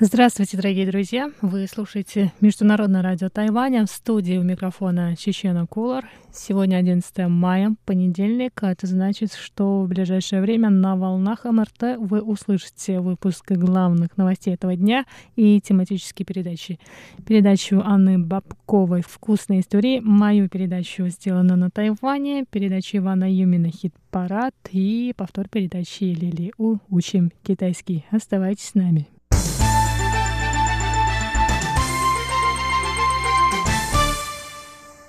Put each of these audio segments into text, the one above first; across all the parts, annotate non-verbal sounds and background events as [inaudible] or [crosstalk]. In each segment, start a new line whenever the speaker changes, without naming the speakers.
Здравствуйте, дорогие друзья! Вы слушаете Международное радио Тайваня в студии у микрофона Чечена Кулар. Сегодня 11 мая, понедельник, а это значит, что в ближайшее время на волнах МРТ вы услышите выпуск главных новостей этого дня и тематические передачи. Передачу Анны Бабковой «Вкусные истории», мою передачу «Сделано на Тайване», передачу Ивана Юмина «Хит-парад» и повтор передачи Лили У «Учим китайский». Оставайтесь с нами.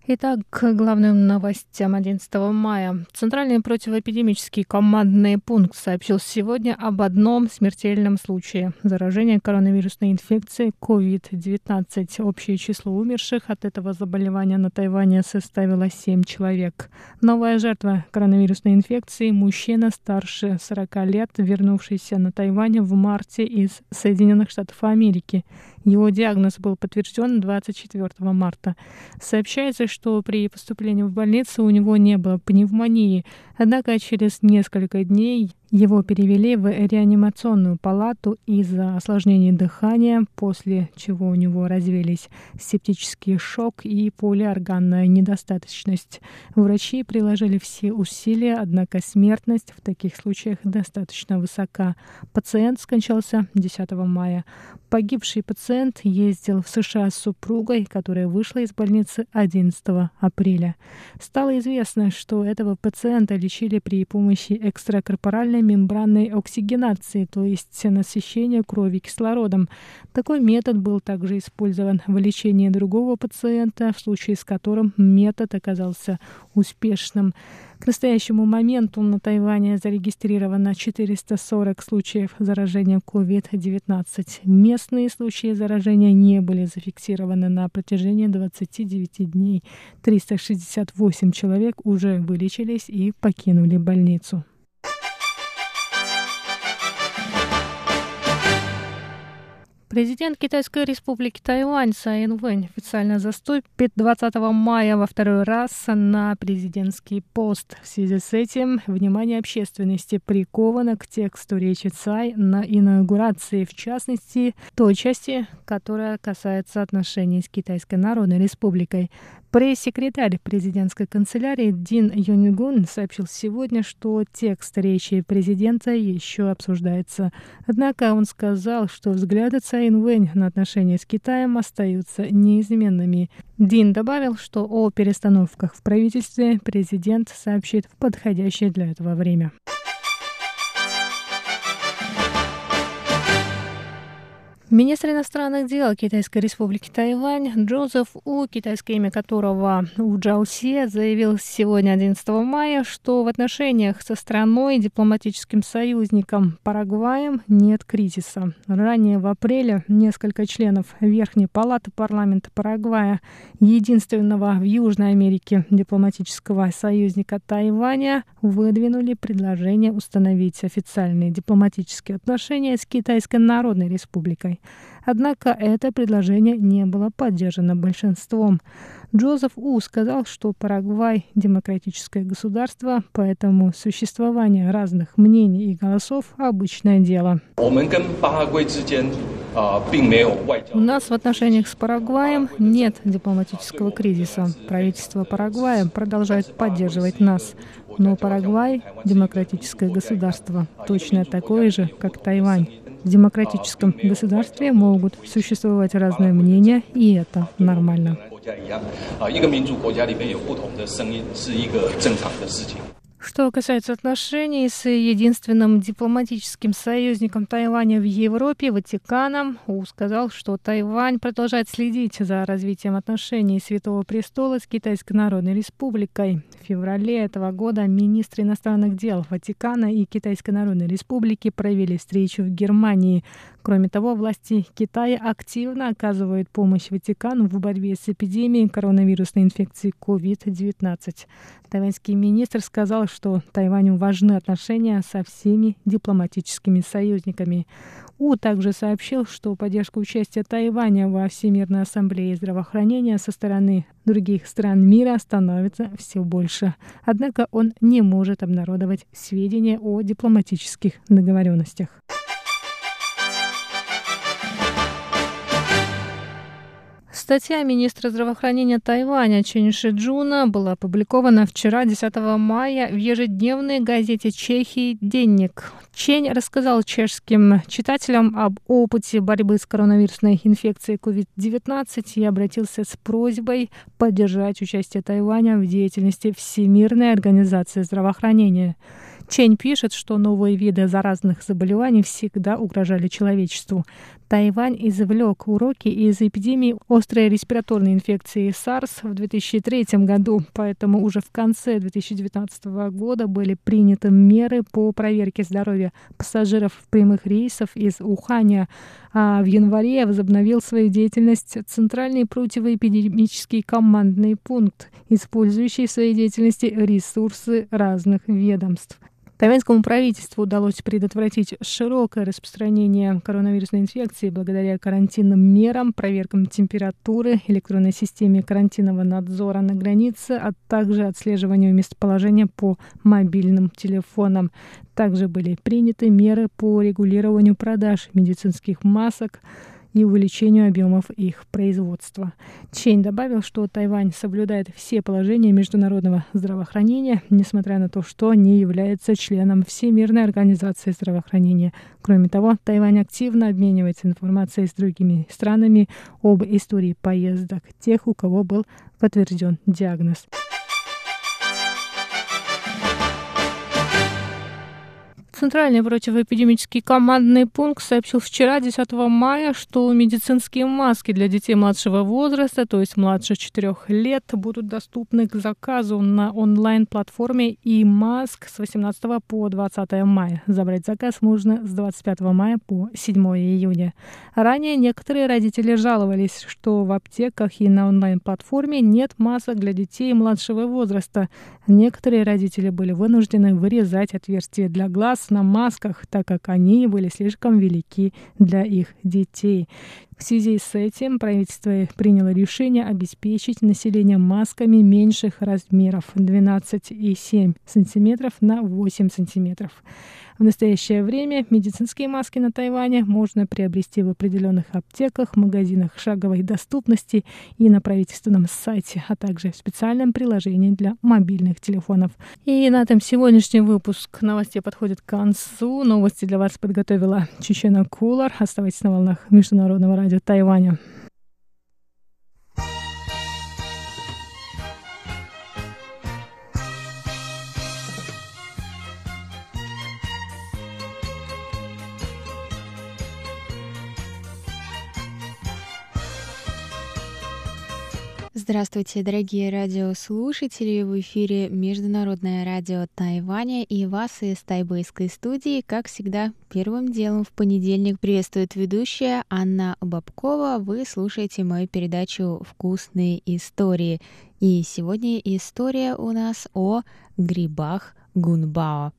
Итак, к главным новостям 11 мая. Центральный противоэпидемический командный пункт сообщил сегодня об одном смертельном случае заражения коронавирусной инфекцией COVID-19. Общее число умерших от этого заболевания на Тайване составило 7 человек. Новая жертва коронавирусной инфекции – мужчина старше 40 лет, вернувшийся на Тайвань в марте из Соединенных Штатов Америки. Его диагноз был подтвержден 24 марта. Сообщается, что при поступлении в больницу у него не было пневмонии, однако через несколько дней его перевели в реанимационную палату из-за осложнений дыхания, после чего у него развились септический шок и полиорганная недостаточность. Врачи приложили все усилия, однако смертность в таких случаях достаточно высока. Пациент скончался 10 мая. Погибший пациент ездил в США с супругой, которая вышла из больницы 11 апреля. Стало известно, что этого пациента лечили при помощи экстракорпоральной мембранной оксигенации, то есть насыщения крови кислородом. Такой метод был также использован в лечении другого пациента, в случае с которым метод оказался успешным. К настоящему моменту на Тайване зарегистрировано 440 случаев заражения COVID-19. Местные случаи заражения не были зафиксированы на протяжении 29 дней. 368 человек уже вылечились и покинули больницу. Президент Китайской республики Тайвань Цай Инвэнь официально заступит 20 мая во второй раз на президентский пост. В связи с этим внимание общественности приковано к тексту речи Цай на инаугурации, в частности, той части, которая касается отношений с Китайской Народной Республикой. Пресс-секретарь президентской канцелярии Дин Юнигун сообщил сегодня, что текст речи президента еще обсуждается. Однако он сказал, что взгляды Цай Инвэнь на отношения с Китаем остаются неизменными. Дин добавил, что о перестановках в правительстве президент сообщит в подходящее для этого время. Министр иностранных дел Китайской республики Тайвань Джозеф У, китайское имя которого У Джаусе, заявил сегодня, 11 мая, что в отношениях со страной, дипломатическим союзником Парагваем, нет кризиса. Ранее в апреле несколько членов Верхней палаты парламента Парагвая, единственного в Южной Америке дипломатического союзника Тайваня, выдвинули предложение установить официальные дипломатические отношения с Китайской Народной Республикой. Однако это предложение не было поддержано большинством. Джозеф У сказал, что Парагвай – демократическое государство, поэтому существование разных мнений и голосов – обычное дело. У нас в отношениях с Парагваем нет дипломатического кризиса. Правительство Парагвая продолжает поддерживать нас. Но Парагвай – демократическое государство, точно такое же, как Тайвань. В демократическом государстве могут существовать разные мнения, и это нормально. Что касается отношений с единственным дипломатическим союзником Тайваня в Европе, Ватиканом, У сказал, что Тайвань продолжает следить за развитием отношений Святого Престола с Китайской Народной Республикой. В феврале этого года министры иностранных дел Ватикана и Китайской Народной Республики провели встречу в Германии. Кроме того, власти Китая активно оказывают помощь Ватикану в борьбе с эпидемией коронавирусной инфекции COVID-19. Тайваньский министр сказал, что Тайваню важны отношения со всеми дипломатическими союзниками. У также сообщил, что поддержка участия Тайваня во Всемирной ассамблее здравоохранения со стороны других стран мира становится все больше. Однако он не может обнародовать сведения о дипломатических договоренностях. Статья министра здравоохранения Тайваня Чен Шиджуна была опубликована вчера, 10 мая, в ежедневной газете Чехии «Денник». Чень рассказал чешским читателям об опыте борьбы с коронавирусной инфекцией COVID-19 и обратился с просьбой поддержать участие Тайваня в деятельности Всемирной организации здравоохранения. Чень пишет, что новые виды заразных заболеваний всегда угрожали человечеству. Тайвань извлек уроки из эпидемии острой респираторной инфекции SARS в 2003 году, поэтому уже в конце 2019 года были приняты меры по проверке здоровья пассажиров прямых рейсов из Уханя, а в январе возобновил свою деятельность Центральный противоэпидемический командный пункт, использующий в своей деятельности ресурсы разных ведомств. Тайваньскому правительству удалось предотвратить широкое распространение коронавирусной инфекции благодаря карантинным мерам, проверкам температуры, электронной системе карантинного надзора на границе, а также отслеживанию местоположения по мобильным телефонам. Также были приняты меры по регулированию продаж медицинских масок, и увеличению объемов их производства. Чейн добавил, что Тайвань соблюдает все положения международного здравоохранения, несмотря на то, что не является членом Всемирной организации здравоохранения. Кроме того, Тайвань активно обменивается информацией с другими странами об истории поездок тех, у кого был подтвержден диагноз. Центральный противоэпидемический командный пункт сообщил вчера, 10 мая, что медицинские маски для детей младшего возраста, то есть младше 4 лет, будут доступны к заказу на онлайн-платформе и маск с 18 по 20 мая. Забрать заказ можно с 25 мая по 7 июня. Ранее некоторые родители жаловались, что в аптеках и на онлайн-платформе нет масок для детей младшего возраста. Некоторые родители были вынуждены вырезать отверстия для глаз на масках, так как они были слишком велики для их детей. В связи с этим правительство приняло решение обеспечить население масками меньших размеров 12,7 см на 8 см. В настоящее время медицинские маски на Тайване можно приобрести в определенных аптеках, магазинах шаговой доступности и на правительственном сайте, а также в специальном приложении для мобильных телефонов. И на этом сегодняшний выпуск новостей подходит к концу. Новости для вас подготовила Чечена Кулар. Оставайтесь на волнах Международного радио Тайваня.
Здравствуйте, дорогие радиослушатели! В эфире Международное радио Тайваня и вас из тайбэйской студии, как всегда, первым делом в понедельник приветствует ведущая Анна Бабкова. Вы слушаете мою передачу «Вкусные истории». И сегодня история у нас о грибах гунбао.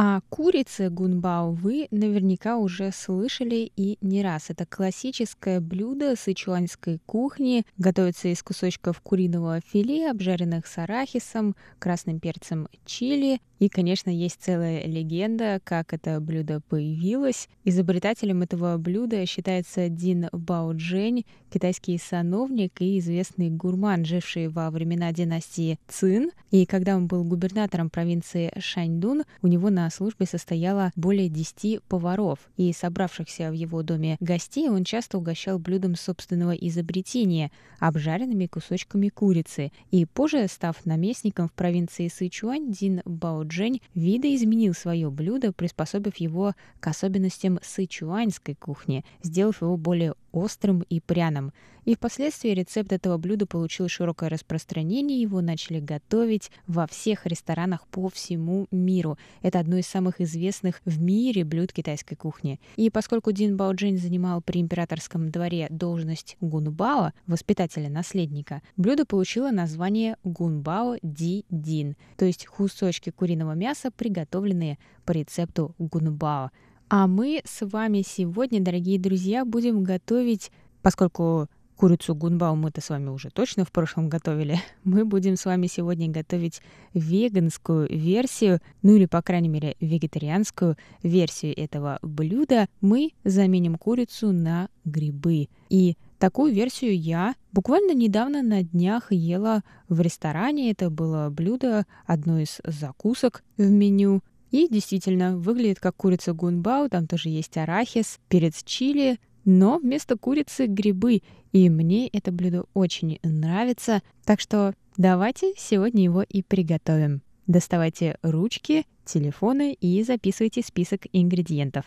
О курице гунбао вы наверняка уже слышали и не раз. Это классическое блюдо сычуанской кухни. Готовится из кусочков куриного филе, обжаренных с арахисом, красным перцем чили. И, конечно, есть целая легенда, как это блюдо появилось. Изобретателем этого блюда считается Дин Баоджень, китайский сановник и известный гурман, живший во времена династии Цин. И когда он был губернатором провинции Шаньдун, у него на службе состояло более 10 поваров, и собравшихся в его доме гостей он часто угощал блюдом собственного изобретения – обжаренными кусочками курицы. И позже, став наместником в провинции Сычуань, Дин Баоджень видоизменил свое блюдо, приспособив его к особенностям сычуаньской кухни, сделав его более острым и пряным. И впоследствии рецепт этого блюда получил широкое распространение, его начали готовить во всех ресторанах по всему миру. Это одно из самых известных в мире блюд китайской кухни. И поскольку Дин Баоджин занимал при императорском дворе должность гунбао, воспитателя наследника, блюдо получило название гунбао ди дин, то есть кусочки куриного мяса, приготовленные по рецепту гунбао. А мы с вами сегодня, дорогие друзья, будем готовить, поскольку Курицу гунбау мы-то с вами уже точно в прошлом готовили. [laughs] Мы будем с вами сегодня готовить веганскую версию, ну или, по крайней мере, вегетарианскую версию этого блюда. Мы заменим курицу на грибы. И Такую версию я буквально недавно на днях ела в ресторане. Это было блюдо, одно из закусок в меню. И действительно, выглядит как курица гунбау, там тоже есть арахис, перец чили, но вместо курицы грибы. И мне это блюдо очень нравится. Так что давайте сегодня его и приготовим. Доставайте ручки, телефоны и записывайте список ингредиентов.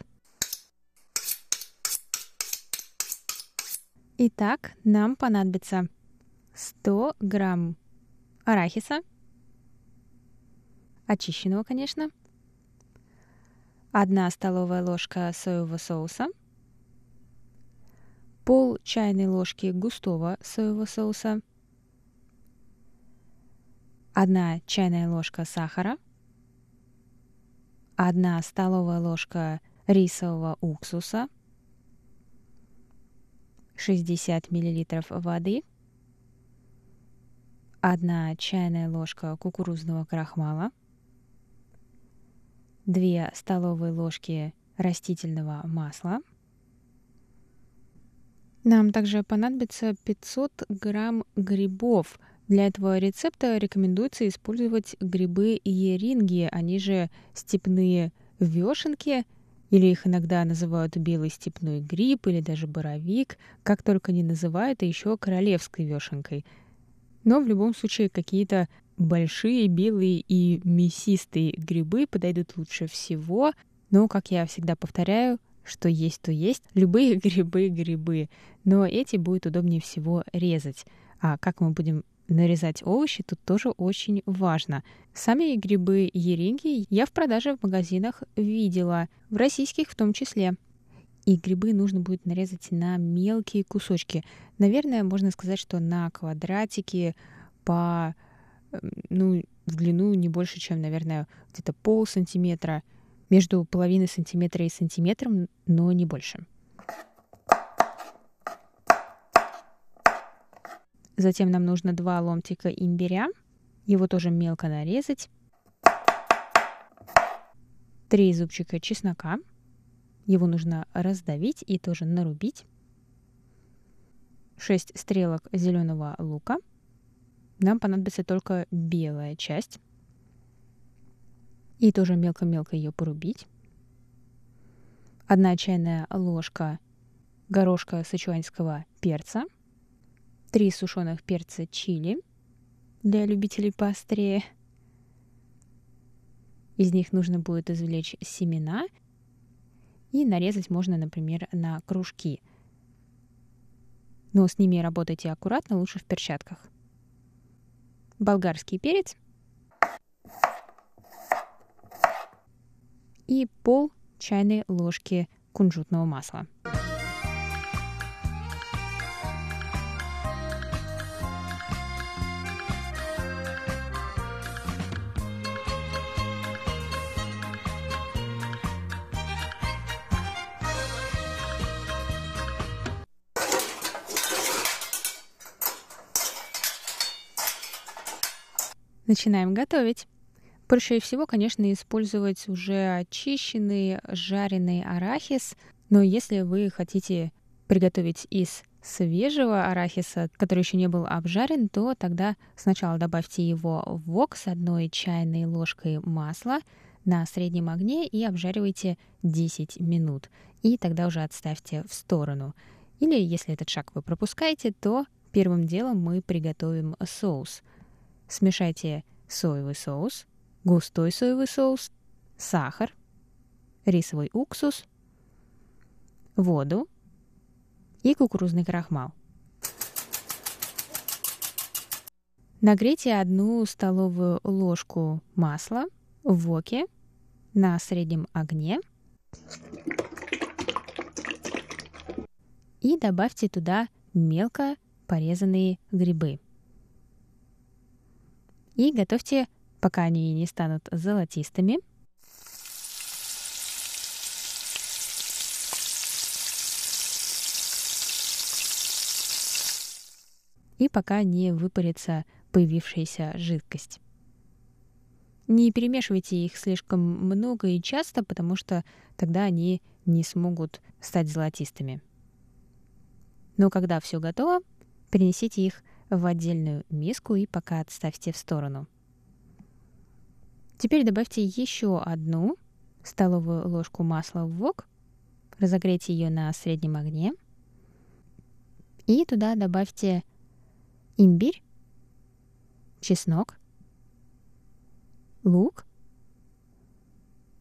Итак, нам понадобится 100 грамм арахиса, очищенного, конечно, 1 столовая ложка соевого соуса – пол чайной ложки густого соевого соуса, одна чайная ложка сахара, одна столовая ложка рисового уксуса, 60 мл воды, одна чайная ложка кукурузного крахмала, 2 столовые ложки растительного масла – нам также понадобится 500 грамм грибов. Для этого рецепта рекомендуется использовать грибы еринги, они же степные вешенки, или их иногда называют белый степной гриб или даже боровик, как только не называют, а еще королевской вешенкой. Но в любом случае какие-то большие белые и мясистые грибы подойдут лучше всего. Но, как я всегда повторяю, что есть, то есть. [laughs] Любые грибы — грибы. Но эти будет удобнее всего резать. А как мы будем нарезать овощи, тут тоже очень важно. Сами грибы еринги я в продаже в магазинах видела, в российских в том числе. И грибы нужно будет нарезать на мелкие кусочки. Наверное, можно сказать, что на квадратики по, ну, в длину не больше, чем, наверное, где-то пол сантиметра — между половиной сантиметра и сантиметром, но не больше. Затем нам нужно два ломтика имбиря. Его тоже мелко нарезать. Три зубчика чеснока. Его нужно раздавить и тоже нарубить. 6 стрелок зеленого лука. Нам понадобится только белая часть. И тоже мелко-мелко ее порубить. Одна чайная ложка горошка сычуанского перца. Три сушеных перца чили для любителей поострее. Из них нужно будет извлечь семена и нарезать можно, например, на кружки. Но с ними работайте аккуратно, лучше в перчатках. Болгарский перец и пол чайной ложки кунжутного масла. Начинаем готовить. Проще всего, конечно, использовать уже очищенный жареный арахис, но если вы хотите приготовить из свежего арахиса, который еще не был обжарен, то тогда сначала добавьте его в вок с одной чайной ложкой масла на среднем огне и обжаривайте 10 минут. И тогда уже отставьте в сторону. Или если этот шаг вы пропускаете, то первым делом мы приготовим соус. Смешайте соевый соус, густой соевый соус, сахар, рисовый уксус, воду и кукурузный крахмал. Нагрейте одну столовую ложку масла в воке на среднем огне и добавьте туда мелко порезанные грибы. И готовьте, пока они не станут золотистыми. И пока не выпарится появившаяся жидкость. Не перемешивайте их слишком много и часто, потому что тогда они не смогут стать золотистыми. Но когда все готово, перенесите их в отдельную миску и пока отставьте в сторону. Теперь добавьте еще одну столовую ложку масла в вок, разогрейте ее на среднем огне и туда добавьте имбирь, чеснок, лук,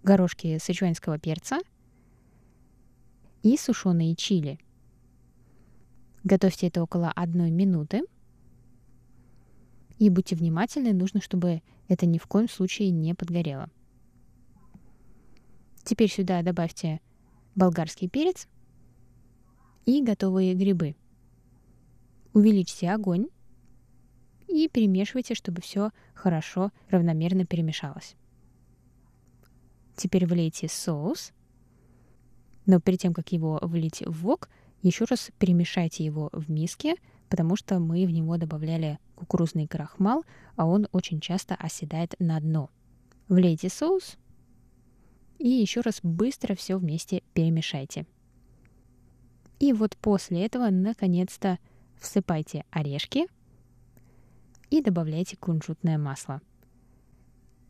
горошки сычуанского перца и сушеные чили. Готовьте это около одной минуты. И будьте внимательны, нужно, чтобы это ни в коем случае не подгорело. Теперь сюда добавьте болгарский перец и готовые грибы. Увеличьте огонь и перемешивайте, чтобы все хорошо, равномерно перемешалось. Теперь влейте соус. Но перед тем, как его влить в вок, еще раз перемешайте его в миске, потому что мы в него добавляли кукурузный крахмал, а он очень часто оседает на дно. Влейте соус и еще раз быстро все вместе перемешайте. И вот после этого наконец-то всыпайте орешки – и добавляйте кунжутное масло.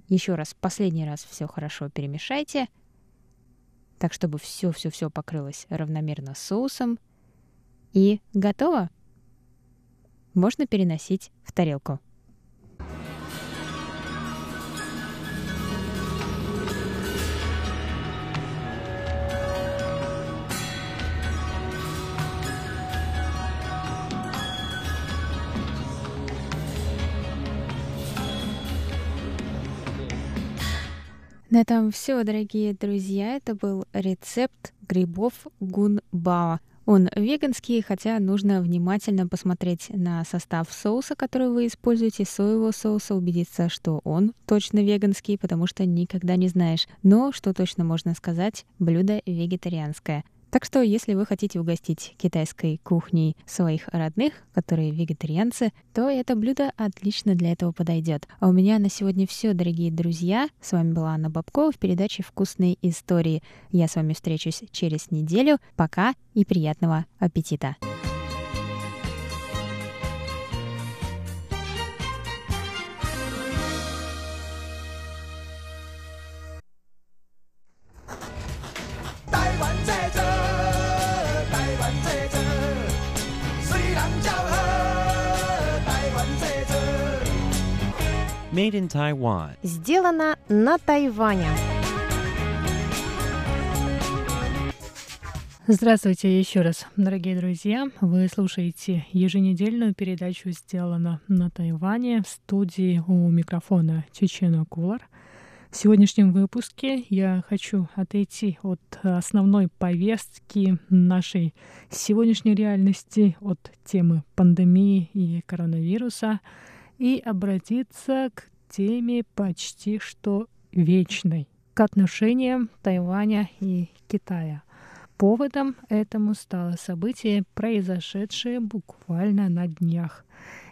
Еще раз, последний раз все хорошо перемешайте, так чтобы все-все-все покрылось равномерно соусом. И готово! Можно переносить в тарелку. На этом все, дорогие друзья. Это был рецепт грибов гунбао. Он веганский, хотя нужно внимательно посмотреть на состав соуса, который вы используете, соевого соуса, убедиться, что он точно веганский, потому что никогда не знаешь. Но что точно можно сказать, блюдо вегетарианское. Так что, если вы хотите угостить китайской кухней своих родных, которые вегетарианцы, то это блюдо отлично для этого подойдет. А у меня на сегодня все, дорогие друзья. С вами была Анна Бабкова в передаче «Вкусные истории». Я с вами встречусь через неделю. Пока и приятного аппетита!
Made in Taiwan.
Сделано на Тайване.
Здравствуйте еще раз, дорогие друзья. Вы слушаете еженедельную передачу «Сделано на Тайване» в студии у микрофона Чечена Кулар. В сегодняшнем выпуске я хочу отойти от основной повестки нашей сегодняшней реальности, от темы пандемии и коронавируса, и обратиться к теме почти что вечной к отношениям Тайваня и Китая. Поводом этому стало событие, произошедшее буквально на днях.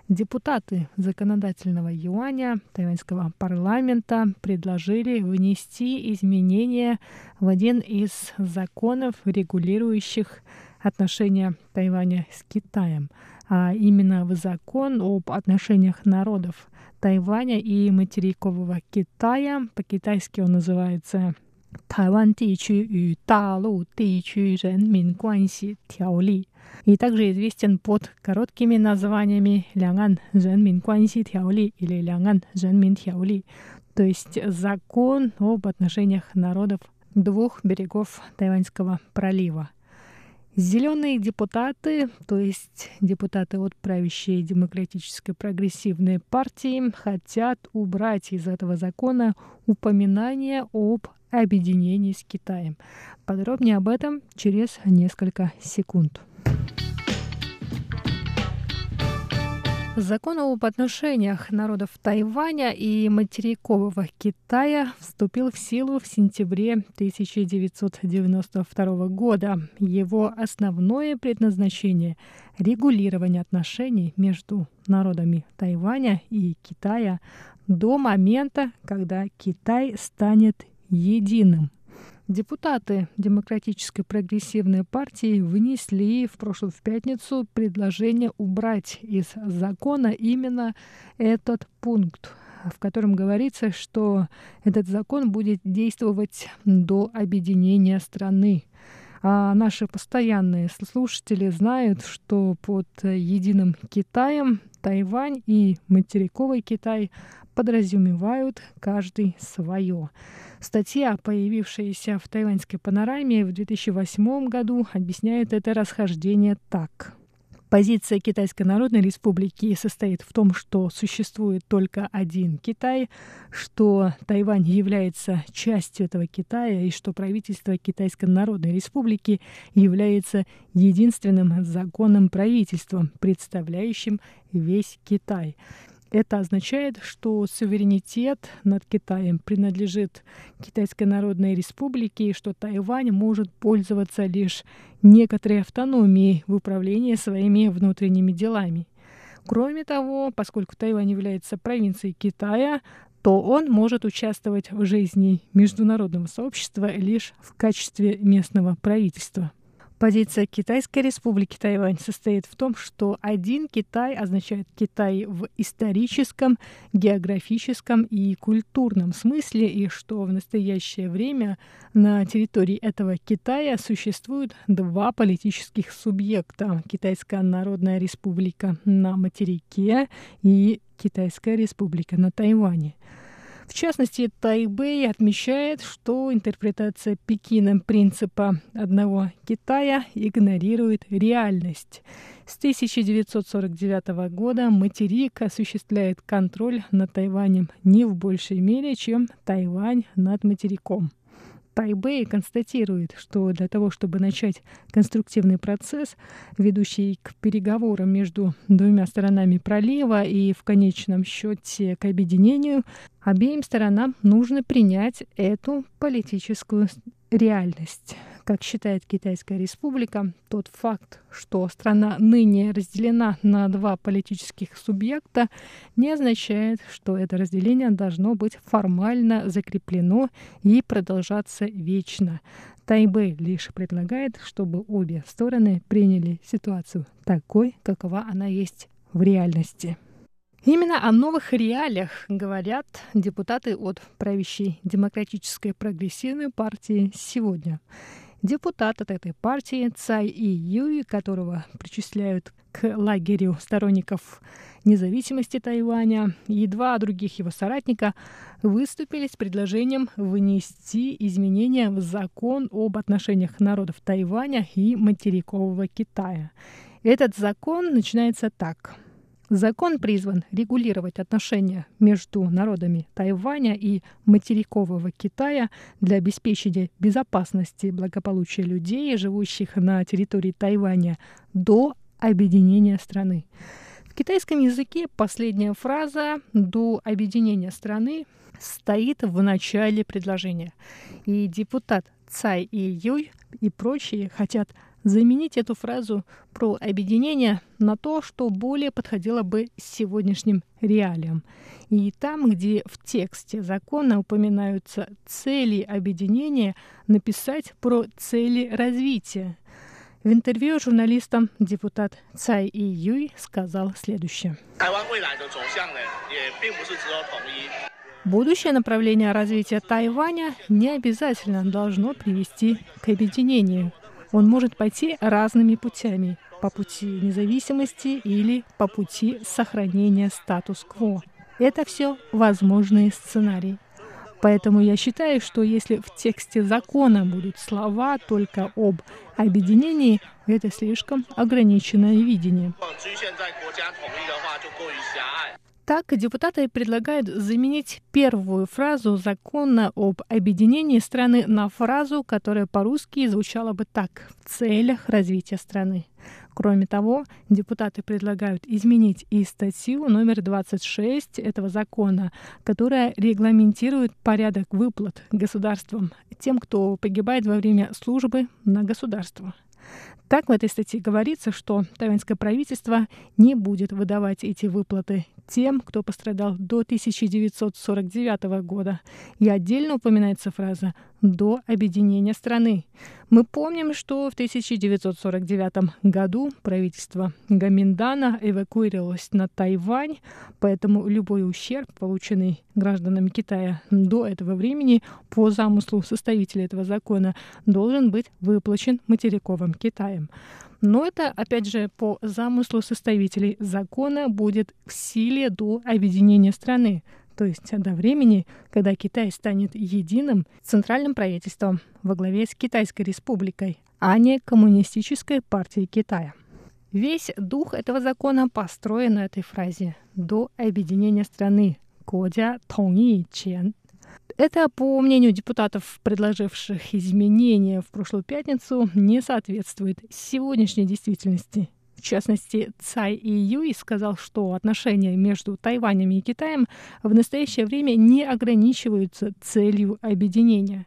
Депутаты законодательного юаня тайваньского парламента предложили внести изменения в один из законов, регулирующих отношения Тайваня с Китаем, а именно в закон об отношениях народов Тайваня и материкового Китая. По-китайски он называется Тайвань и Талу Тяоли и также известен под короткими названиями Лянган Женмин Куанси Тяоли или Лянган Женмин Тяоли, то есть закон об отношениях народов двух берегов Тайваньского пролива. Зеленые депутаты, то есть депутаты от правящей демократической прогрессивной партии, хотят убрать из этого закона упоминание об объединении с Китаем. Подробнее об этом через несколько секунд. Закон об отношениях народов Тайваня и материкового Китая вступил в силу в сентябре 1992 года. Его основное предназначение – регулирование отношений между народами Тайваня и Китая до момента, когда Китай станет единым Депутаты Демократической прогрессивной партии внесли в прошлую в пятницу предложение убрать из закона именно этот пункт, в котором говорится, что этот закон будет действовать до объединения страны. А наши постоянные слушатели знают, что под единым Китаем Тайвань и материковый Китай подразумевают каждый свое. Статья, появившаяся в тайваньской панораме в 2008 году, объясняет это расхождение так. Позиция Китайской Народной Республики состоит в том, что существует только один Китай, что Тайвань является частью этого Китая и что правительство Китайской Народной Республики является единственным законным правительством, представляющим весь Китай. Это означает, что суверенитет над Китаем принадлежит Китайской Народной Республике и что Тайвань может пользоваться лишь некоторой автономией в управлении своими внутренними делами. Кроме того, поскольку Тайвань является провинцией Китая, то он может участвовать в жизни международного сообщества лишь в качестве местного правительства. Позиция Китайской республики Тайвань состоит в том, что один Китай означает Китай в историческом, географическом и культурном смысле, и что в настоящее время на территории этого Китая существуют два политических субъекта – Китайская Народная Республика на материке и Китайская Республика на Тайване – в частности, Тайбэй отмечает, что интерпретация Пекином принципа одного Китая игнорирует реальность. С 1949 года материк осуществляет контроль над Тайванем не в большей мере, чем Тайвань над материком. Тайбэй констатирует, что для того, чтобы начать конструктивный процесс, ведущий к переговорам между двумя сторонами пролива и в конечном счете к объединению, обеим сторонам нужно принять эту политическую реальность. Как считает Китайская республика, тот факт, что страна ныне разделена на два политических субъекта, не означает, что это разделение должно быть формально закреплено и продолжаться вечно. Тайбэй лишь предлагает, чтобы обе стороны приняли ситуацию такой, какова она есть в реальности. Именно о новых реалиях говорят депутаты от правящей демократической прогрессивной партии сегодня. Депутат от этой партии Цай И Юй, которого причисляют к лагерю сторонников независимости Тайваня, и два других его соратника выступили с предложением внести изменения в закон об отношениях народов Тайваня и материкового Китая. Этот закон начинается так – Закон призван регулировать отношения между народами Тайваня и материкового Китая для обеспечения безопасности и благополучия людей, живущих на территории Тайваня, до объединения страны. В китайском языке последняя фраза «до объединения страны» стоит в начале предложения. И депутат Цай и Юй и прочие хотят заменить эту фразу про объединение на то, что более подходило бы сегодняшним реалиям. И там, где в тексте закона упоминаются цели объединения, написать про цели развития. В интервью журналистам депутат Цай И Юй сказал следующее. Будущее направление развития Тайваня не обязательно должно привести к объединению – он может пойти разными путями. По пути независимости или по пути сохранения статус-кво. Это все возможные сценарии. Поэтому я считаю, что если в тексте закона будут слова только об объединении, это слишком ограниченное видение. Так, депутаты предлагают заменить первую фразу закона об объединении страны на фразу, которая по-русски звучала бы так «в целях развития страны». Кроме того, депутаты предлагают изменить и статью номер 26 этого закона, которая регламентирует порядок выплат государством тем, кто погибает во время службы на государство. Так в этой статье говорится, что тайваньское правительство не будет выдавать эти выплаты тем, кто пострадал до 1949 года. И отдельно упоминается фраза «до объединения страны». Мы помним, что в 1949 году правительство Гаминдана эвакуировалось на Тайвань, поэтому любой ущерб, полученный гражданами Китая до этого времени, по замыслу составителя этого закона, должен быть выплачен материковым Китаем. Но это, опять же, по замыслу составителей закона будет в силе до объединения страны, то есть до времени, когда Китай станет единым центральным правительством во главе с Китайской республикой, а не коммунистической партией Китая. Весь дух этого закона построен на этой фразе «до объединения страны» Кодя Тонги Чен это, по мнению депутатов, предложивших изменения в прошлую пятницу, не соответствует сегодняшней действительности. В частности, Цай И Юй сказал, что отношения между Тайванем и Китаем в настоящее время не ограничиваются целью объединения.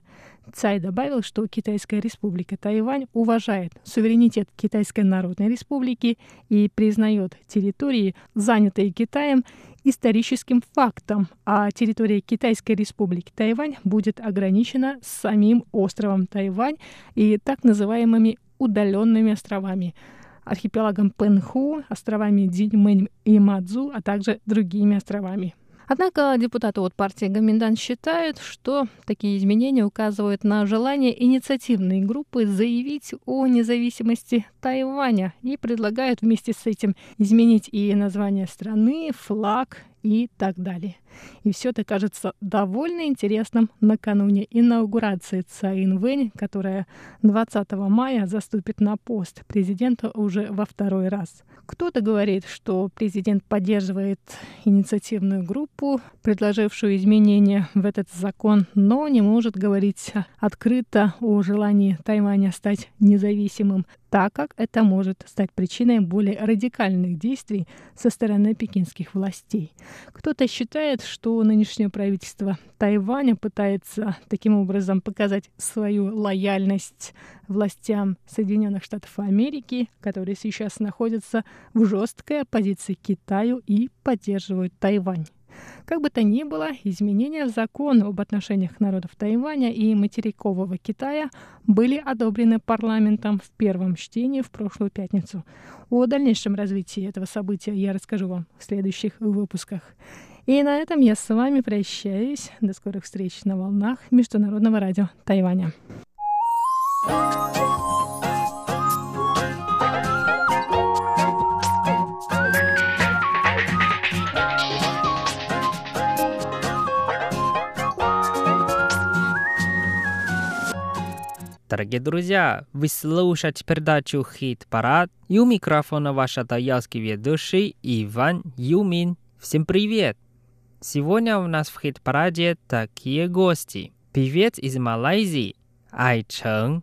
Цай добавил, что Китайская республика Тайвань уважает суверенитет Китайской Народной Республики и признает территории, занятые Китаем, историческим фактом, а территория Китайской республики Тайвань будет ограничена самим островом Тайвань и так называемыми удаленными островами архипелагом Пенху, островами Диньмэнь и Мадзу, а также другими островами. Однако депутаты от партии Гоминдан считают, что такие изменения указывают на желание инициативной группы заявить о независимости Тайваня и предлагают вместе с этим изменить и название страны, флаг и так далее. И все это кажется довольно интересным накануне инаугурации Цаин Вэнь, которая 20 мая заступит на пост президента уже во второй раз. Кто-то говорит, что президент поддерживает инициативную группу, предложившую изменения в этот закон, но не может говорить открыто о желании Тайваня стать независимым так как это может стать причиной более радикальных действий со стороны пекинских властей. Кто-то считает, что нынешнее правительство Тайваня пытается таким образом показать свою лояльность властям Соединенных Штатов Америки, которые сейчас находятся в жесткой оппозиции Китаю и поддерживают Тайвань. Как бы то ни было, изменения в закон об отношениях народов Тайваня и материкового Китая были одобрены парламентом в первом чтении в прошлую пятницу. О дальнейшем развитии этого события я расскажу вам в следующих выпусках. И на этом я с вами прощаюсь. До скорых встреч на волнах Международного радио Тайваня.
Дорогие друзья, вы слушаете передачу «Хит-парад» и у микрофона ваш таялский ведущий Иван Юмин. Всем привет! Сегодня у нас в хит-параде такие гости. Певец из Малайзии Ай Чeng,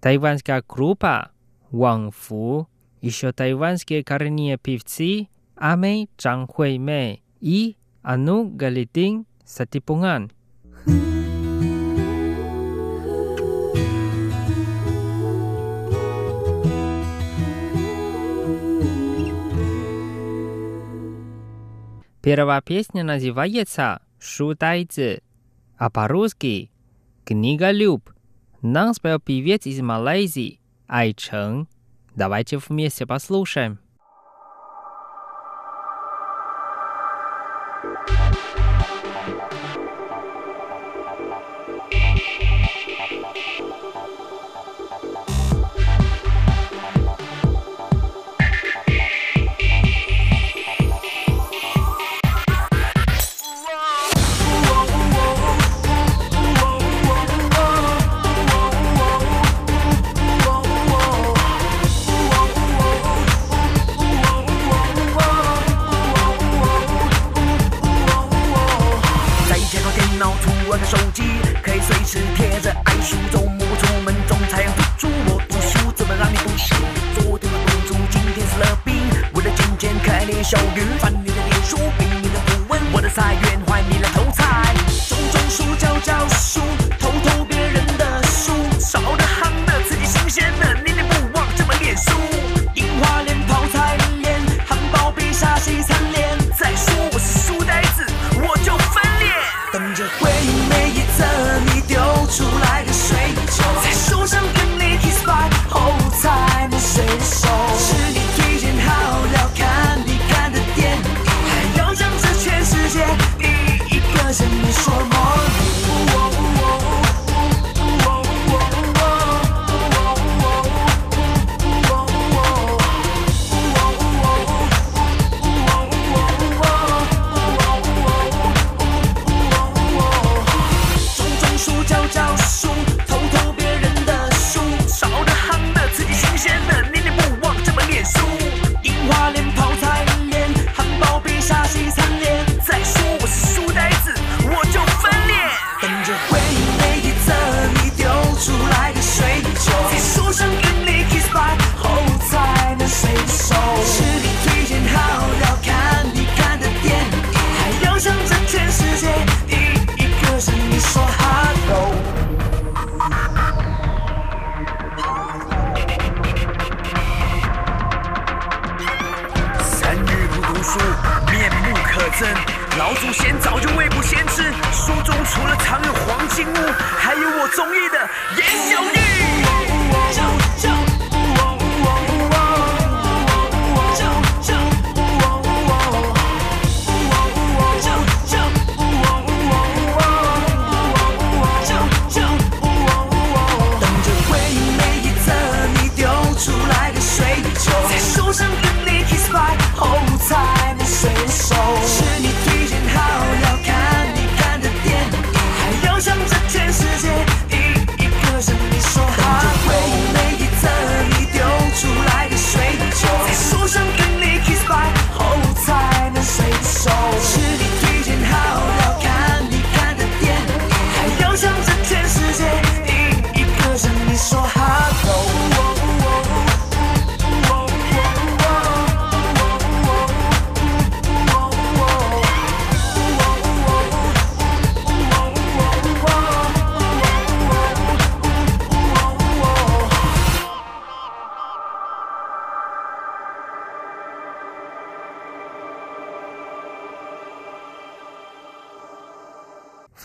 тайванская группа Ван Фу, еще тайванские коренные певцы Амэй Чжан Хуэй Мэй и Ану Галитин Сатипунган. Первая песня называется «Шутайцы», а по-русски «Книга Люб». Нам спел певец из Малайзии Ай Чен. Давайте вместе послушаем.
祖宗五出门中，太阳不出，我读书，怎么让你不醒？昨天的公主，今天是了冰。为了金钱，可怜小鱼，翻你的脸，说别你的不问。我的菜，园换你的头菜。种种薯浇，叫。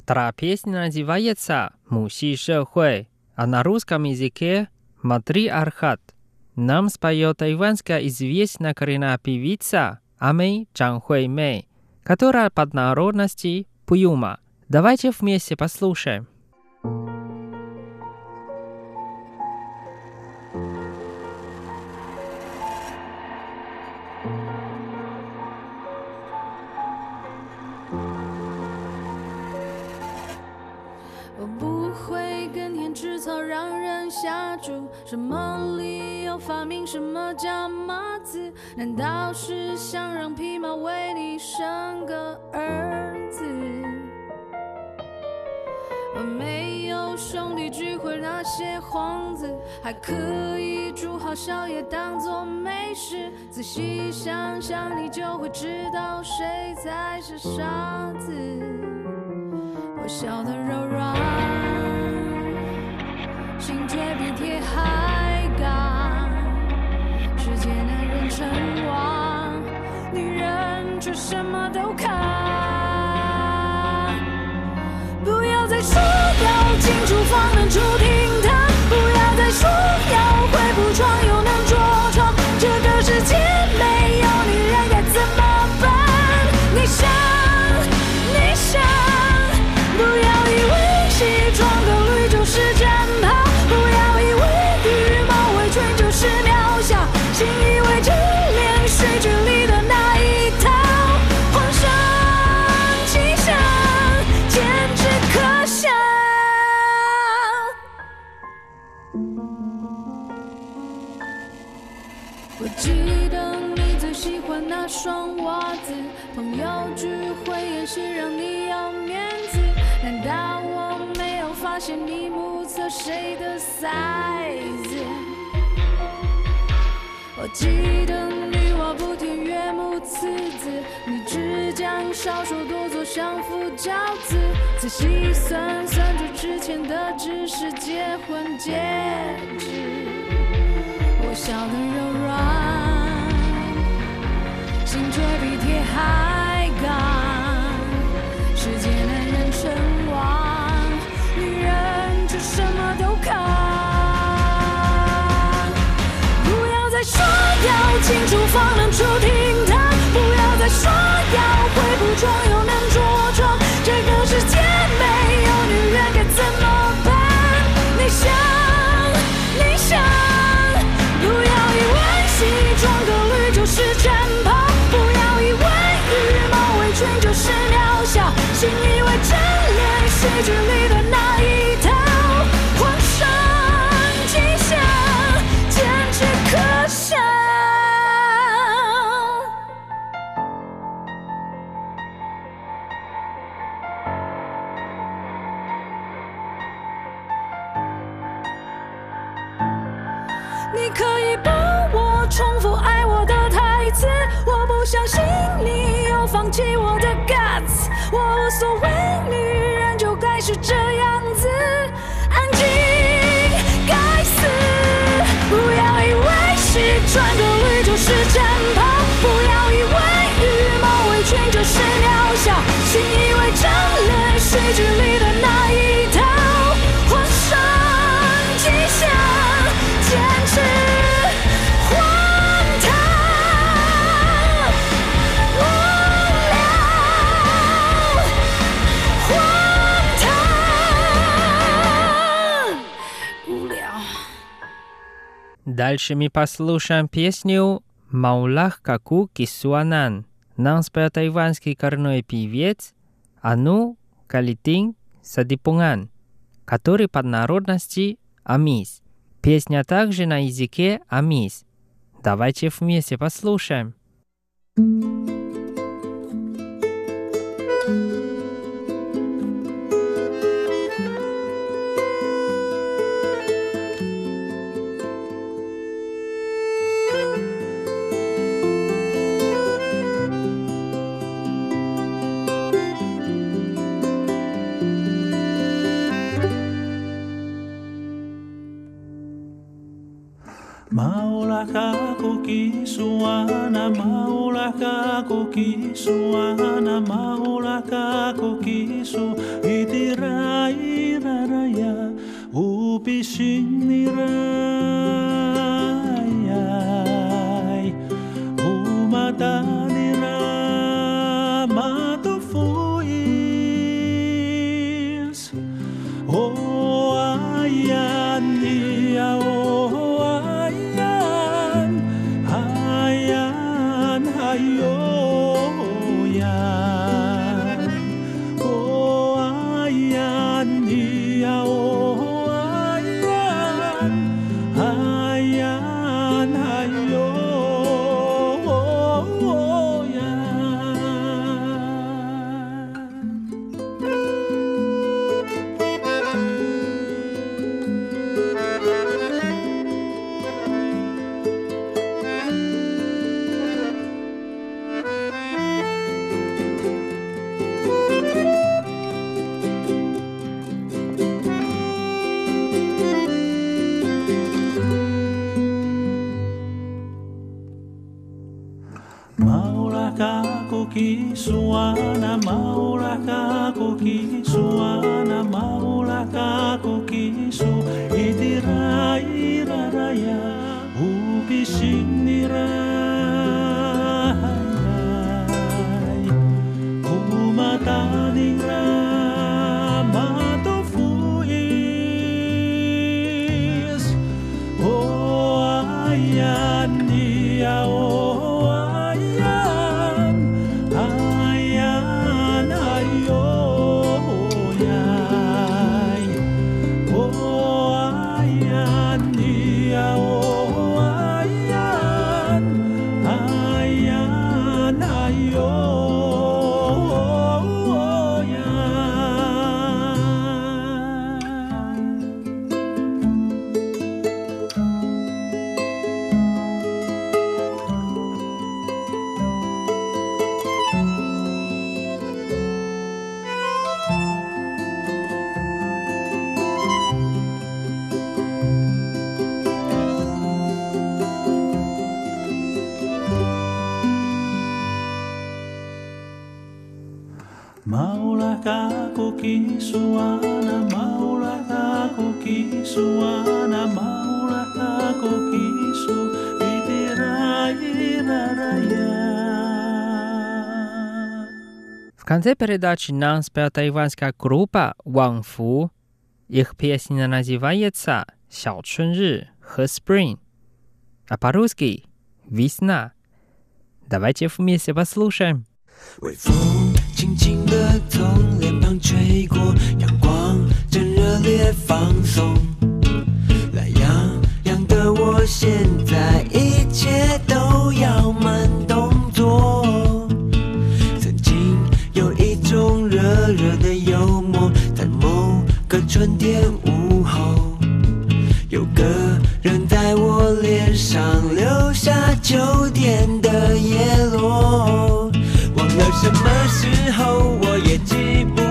Вторая песня называется «Муси Шэхуэй», а на русском языке «Матри Архат». Нам споет тайванская известная коренная певица Амэй Чанхуэй Мэй, которая под народности Пуюма. Давайте вместе послушаем.
下注什么理由发明什么叫马子？难道是想让匹马为你生个儿子？没有兄弟聚会那些幌子还可以煮好宵夜当做美食仔细想想你就会知道谁才是傻子。我笑得柔软什么都看，不要再说要清楚，方能注定。记得女娲补天月母赐子你只将小手多做相夫教子仔细算算这之前的只是结婚戒指我笑得柔软心却比铁还刚世界男人称王女人却什么都扛再说要清楚放能出听的，不要再说要会不装有。
Дальше мы послушаем песню «Маулах Каку Кисуанан». Нам спел тайванский коренной певец Ану Калитин Садипунган, который под народности Амис. Песня также на языке Амис. Давайте вместе послушаем.
Maulah maulaka kuki suana maulaka kuki suana maulaka kuki su itira iraraya
upishinira конце передачи нам спела тайванская группа Ван Фу. Их песня называется «Сяо Чун Ры»和«Spring», а по-русски «Весна». Давайте вместе послушаем.
微风轻轻地从脸庞吹过，阳光正热烈放松。懒洋洋的我，现在一切都要慢动 个春天午后，有个人在我脸上留下秋天的叶落。忘了什么时候，我也记不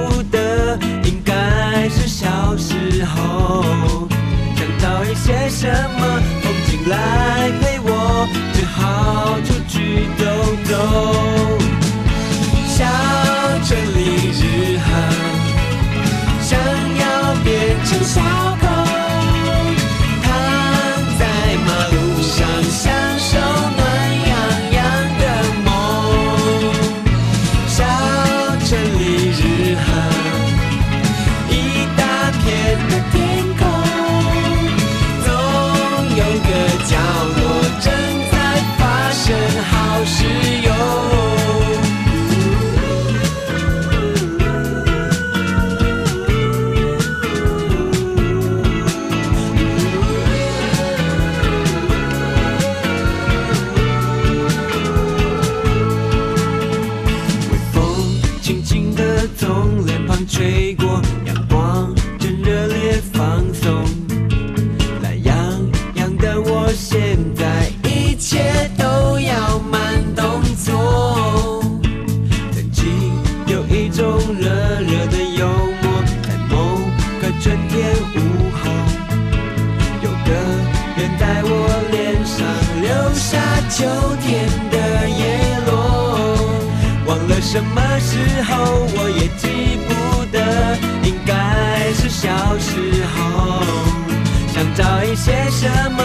什么时候我也记不得应该是小时候。想找一些什么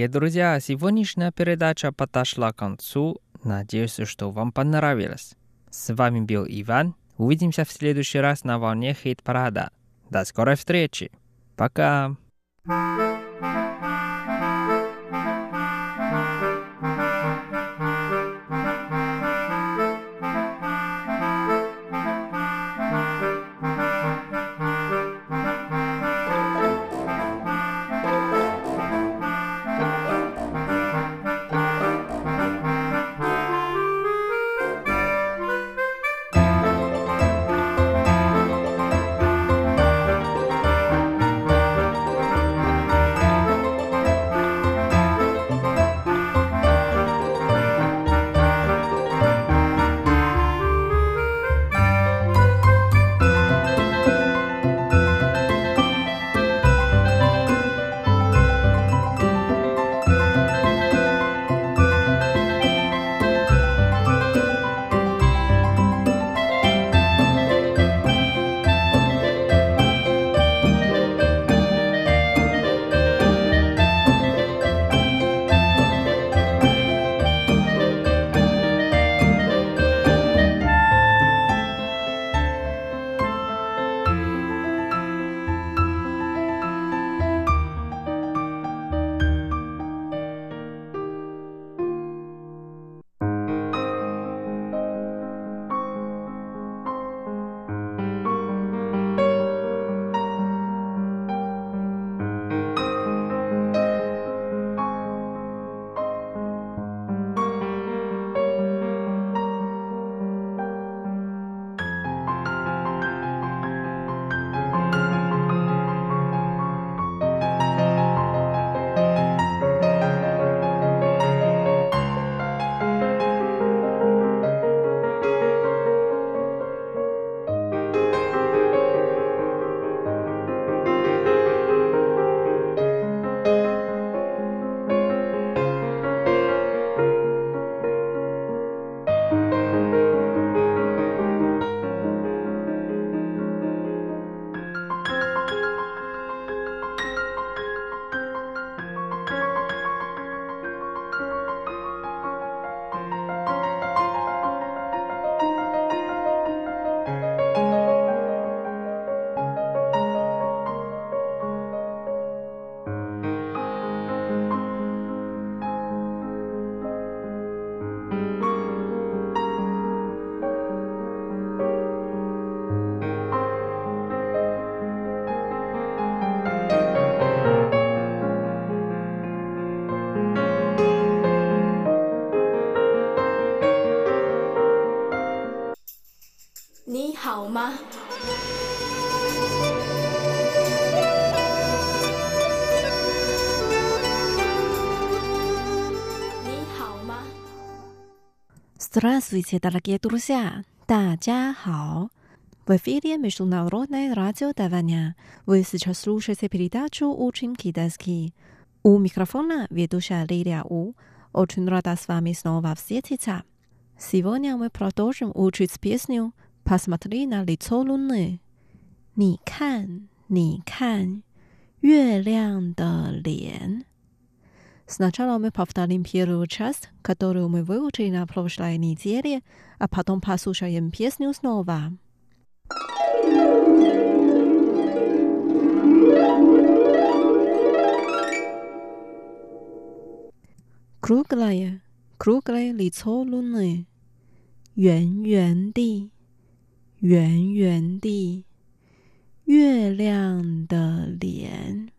Дорогие друзья, сегодняшняя передача подошла к концу. Надеюсь, что вам понравилось. С вами был Иван. Увидимся в следующий раз на волне хит-парада. До скорой встречи. Пока.
Здравствуйте, дорогие друзья! 大家好! В эфире Международное радио Тайваня. Вы сейчас слушаете передачу «Учим китайский». У микрофона ведущая Лилия У. Очень рада с вами снова встретиться. Сегодня мы продолжим учить песню «Посмотри на лицо луны». 你看，你看，月亮的脸。 Сначала мы повторим первую часть, которую мы выучили на прошлой неделе, а потом послушаем песню снова. Круглое, круглое лицо луны, 圆圆的，圆圆的，月亮的脸。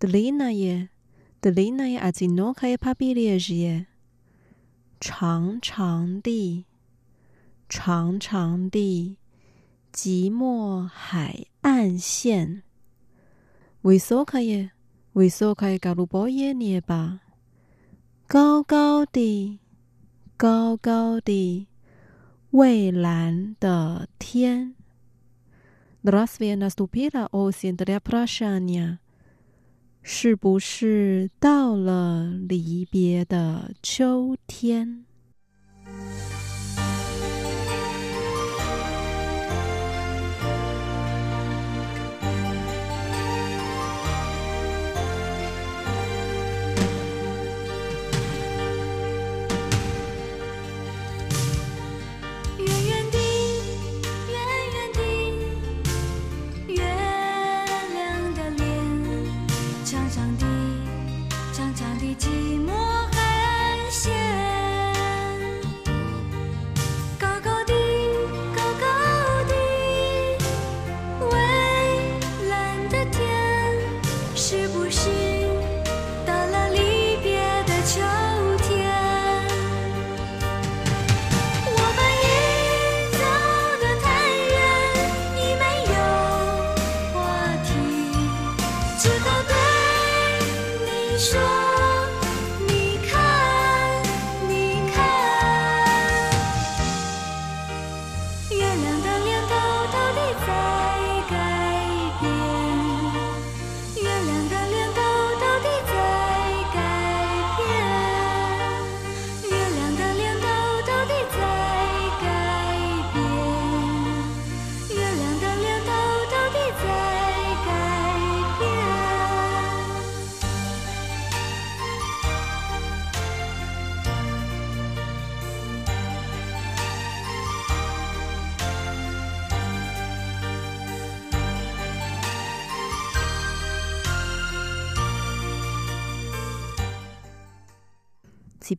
Длинное, The linnai atsinokhae 长长地，长长地，寂寞海岸线，为 so khae，为 so khae garuboyenieba，高高的，高高的蔚蓝的天，nder asvea nastupira。是不是到了离别的秋天？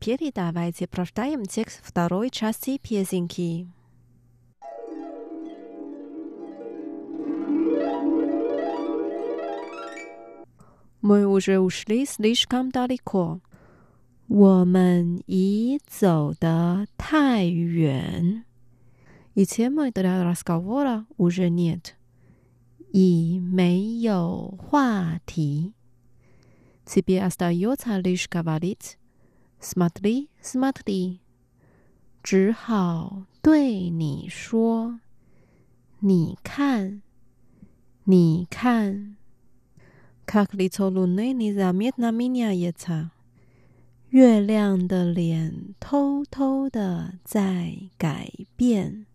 Теперь давайте прочитаем текст второй части песенки. Мы уже ушли слишком далеко. 我们已走得太远。И темы для разговора уже нет. 已没有话题。Тебе остается лишь говорить Смотри, смотри，只好对你说：“你看，你看。” Как лицо луны незаметно меняется，月亮的脸偷偷的在改变。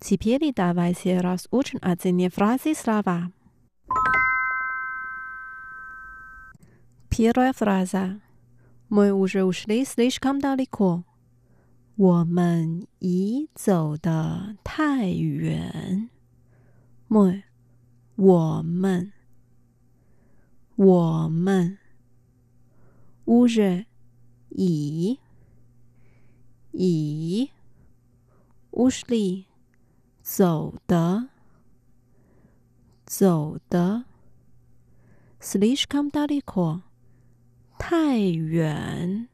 Теперь давайте разучим отдельные фразы слова. Первая фраза. Мы уже ушли слишком далеко. 我们已走得太远。мы，我们，我们。уже，已，已。ушли，走的，走的。слишком далеко， 太远，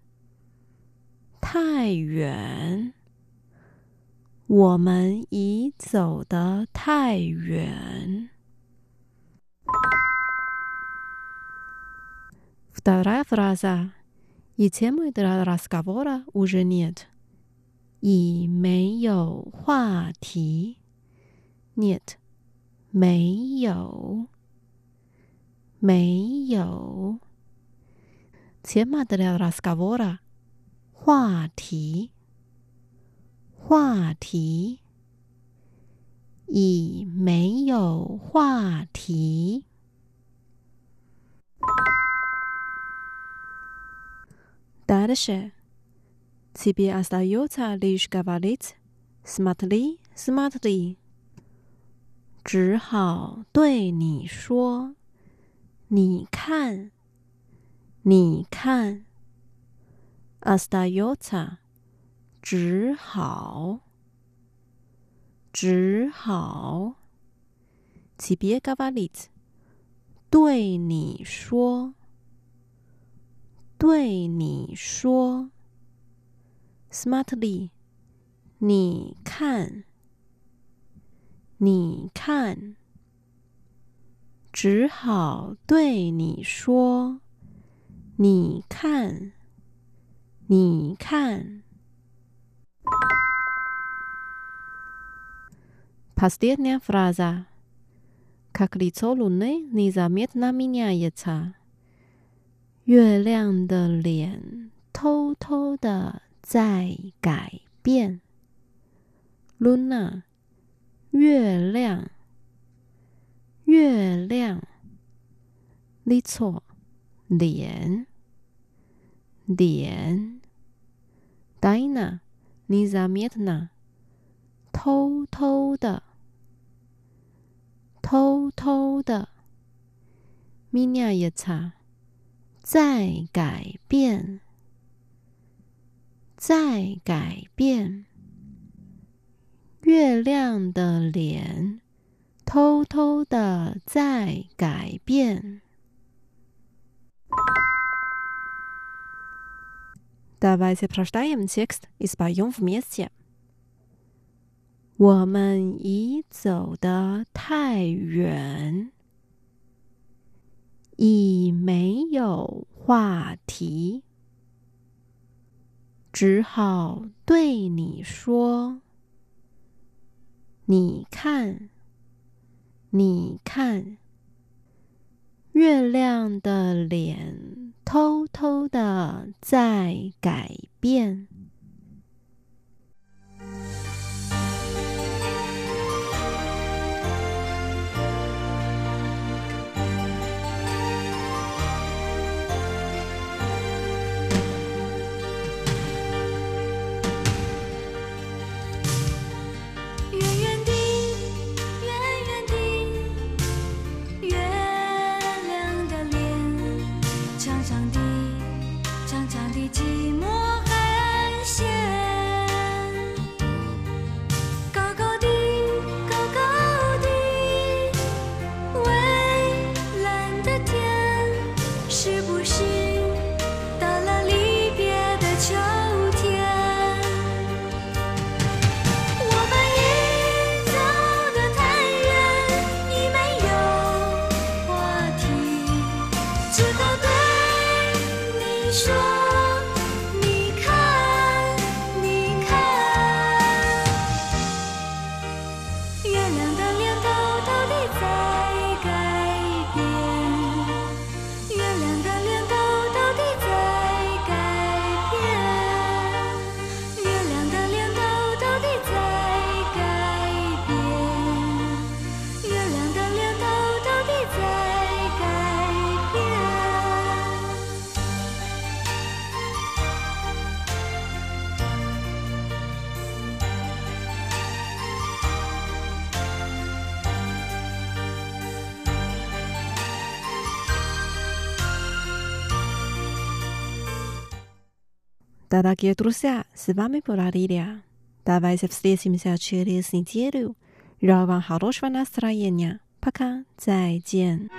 太远。我们已走得太远。Вторая фраза. И темы для разговора уже нет. 已没有话题。Нет，没有，没有。 Tema для разговора. 话题，话题。已没有话题。Дальше. Тебе остается лишь говорить «смотри, смотри». 只好对你说：“你看， 你看，astayota，只好，只好，cibie gavalit，对你说，对你说，smartly，你看，你看，只好对你说。Smartly, 你你看，你看。Последняя фраза. Как лицо луны незаметно меняется. 月亮的脸偷偷的在改变。Luna，月亮，月亮。Little， 脸，脸。，Dina，nizamietna，偷偷的，偷偷的。Minya 也差，在改变。在改变，月亮的脸偷偷的在改变。Давайте прочитаем текст и споем вместе。我们已走得太远，已没有话题。只好对你说：“你看，你看， 月亮的脸偷偷的在改变。” Дорогие друзья, с вами была Лилия. Давайте встретимся через неделю. Желаю вам хорошего настроения. Пока, 再见。